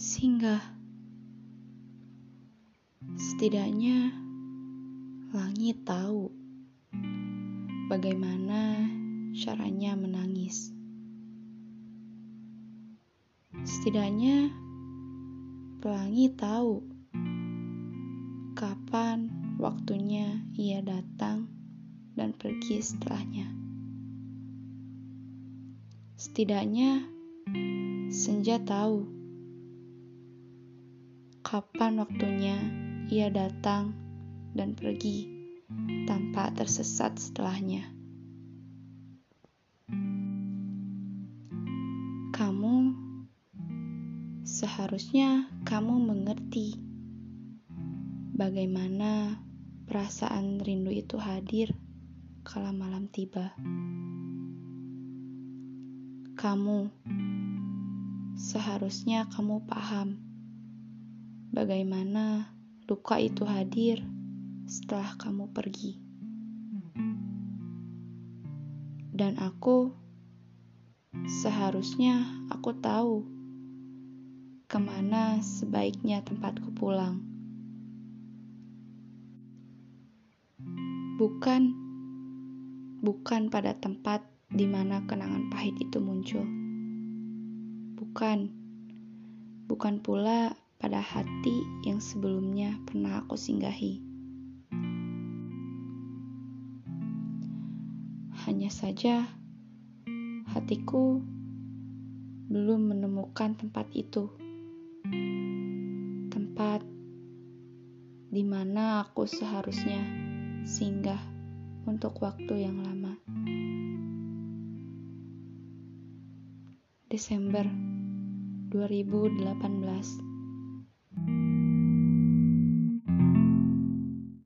singgah. Setidaknya langit tahu bagaimana caranya menangis. Setidaknya pelangi tahu kapan waktunya ia datang dan pergi setelahnya. Setidaknya senja tahu kapan waktunya ia datang dan pergi tanpa tersesat setelahnya. Kamu seharusnya kamu mengerti bagaimana perasaan rindu itu hadir kala malam tiba. Kamu seharusnya kamu paham bagaimana luka itu hadir setelah kamu pergi. Dan aku seharusnya aku tahu ke mana sebaiknya tempatku pulang. Bukan, bukan pada tempat di mana kenangan pahit itu muncul. Bukan, bukan pula pada hati yang sebelumnya pernah aku singgahi. Hanya saja, hatiku belum menemukan tempat itu. Tempat di mana aku seharusnya singgah untuk waktu yang lama. Desember 2018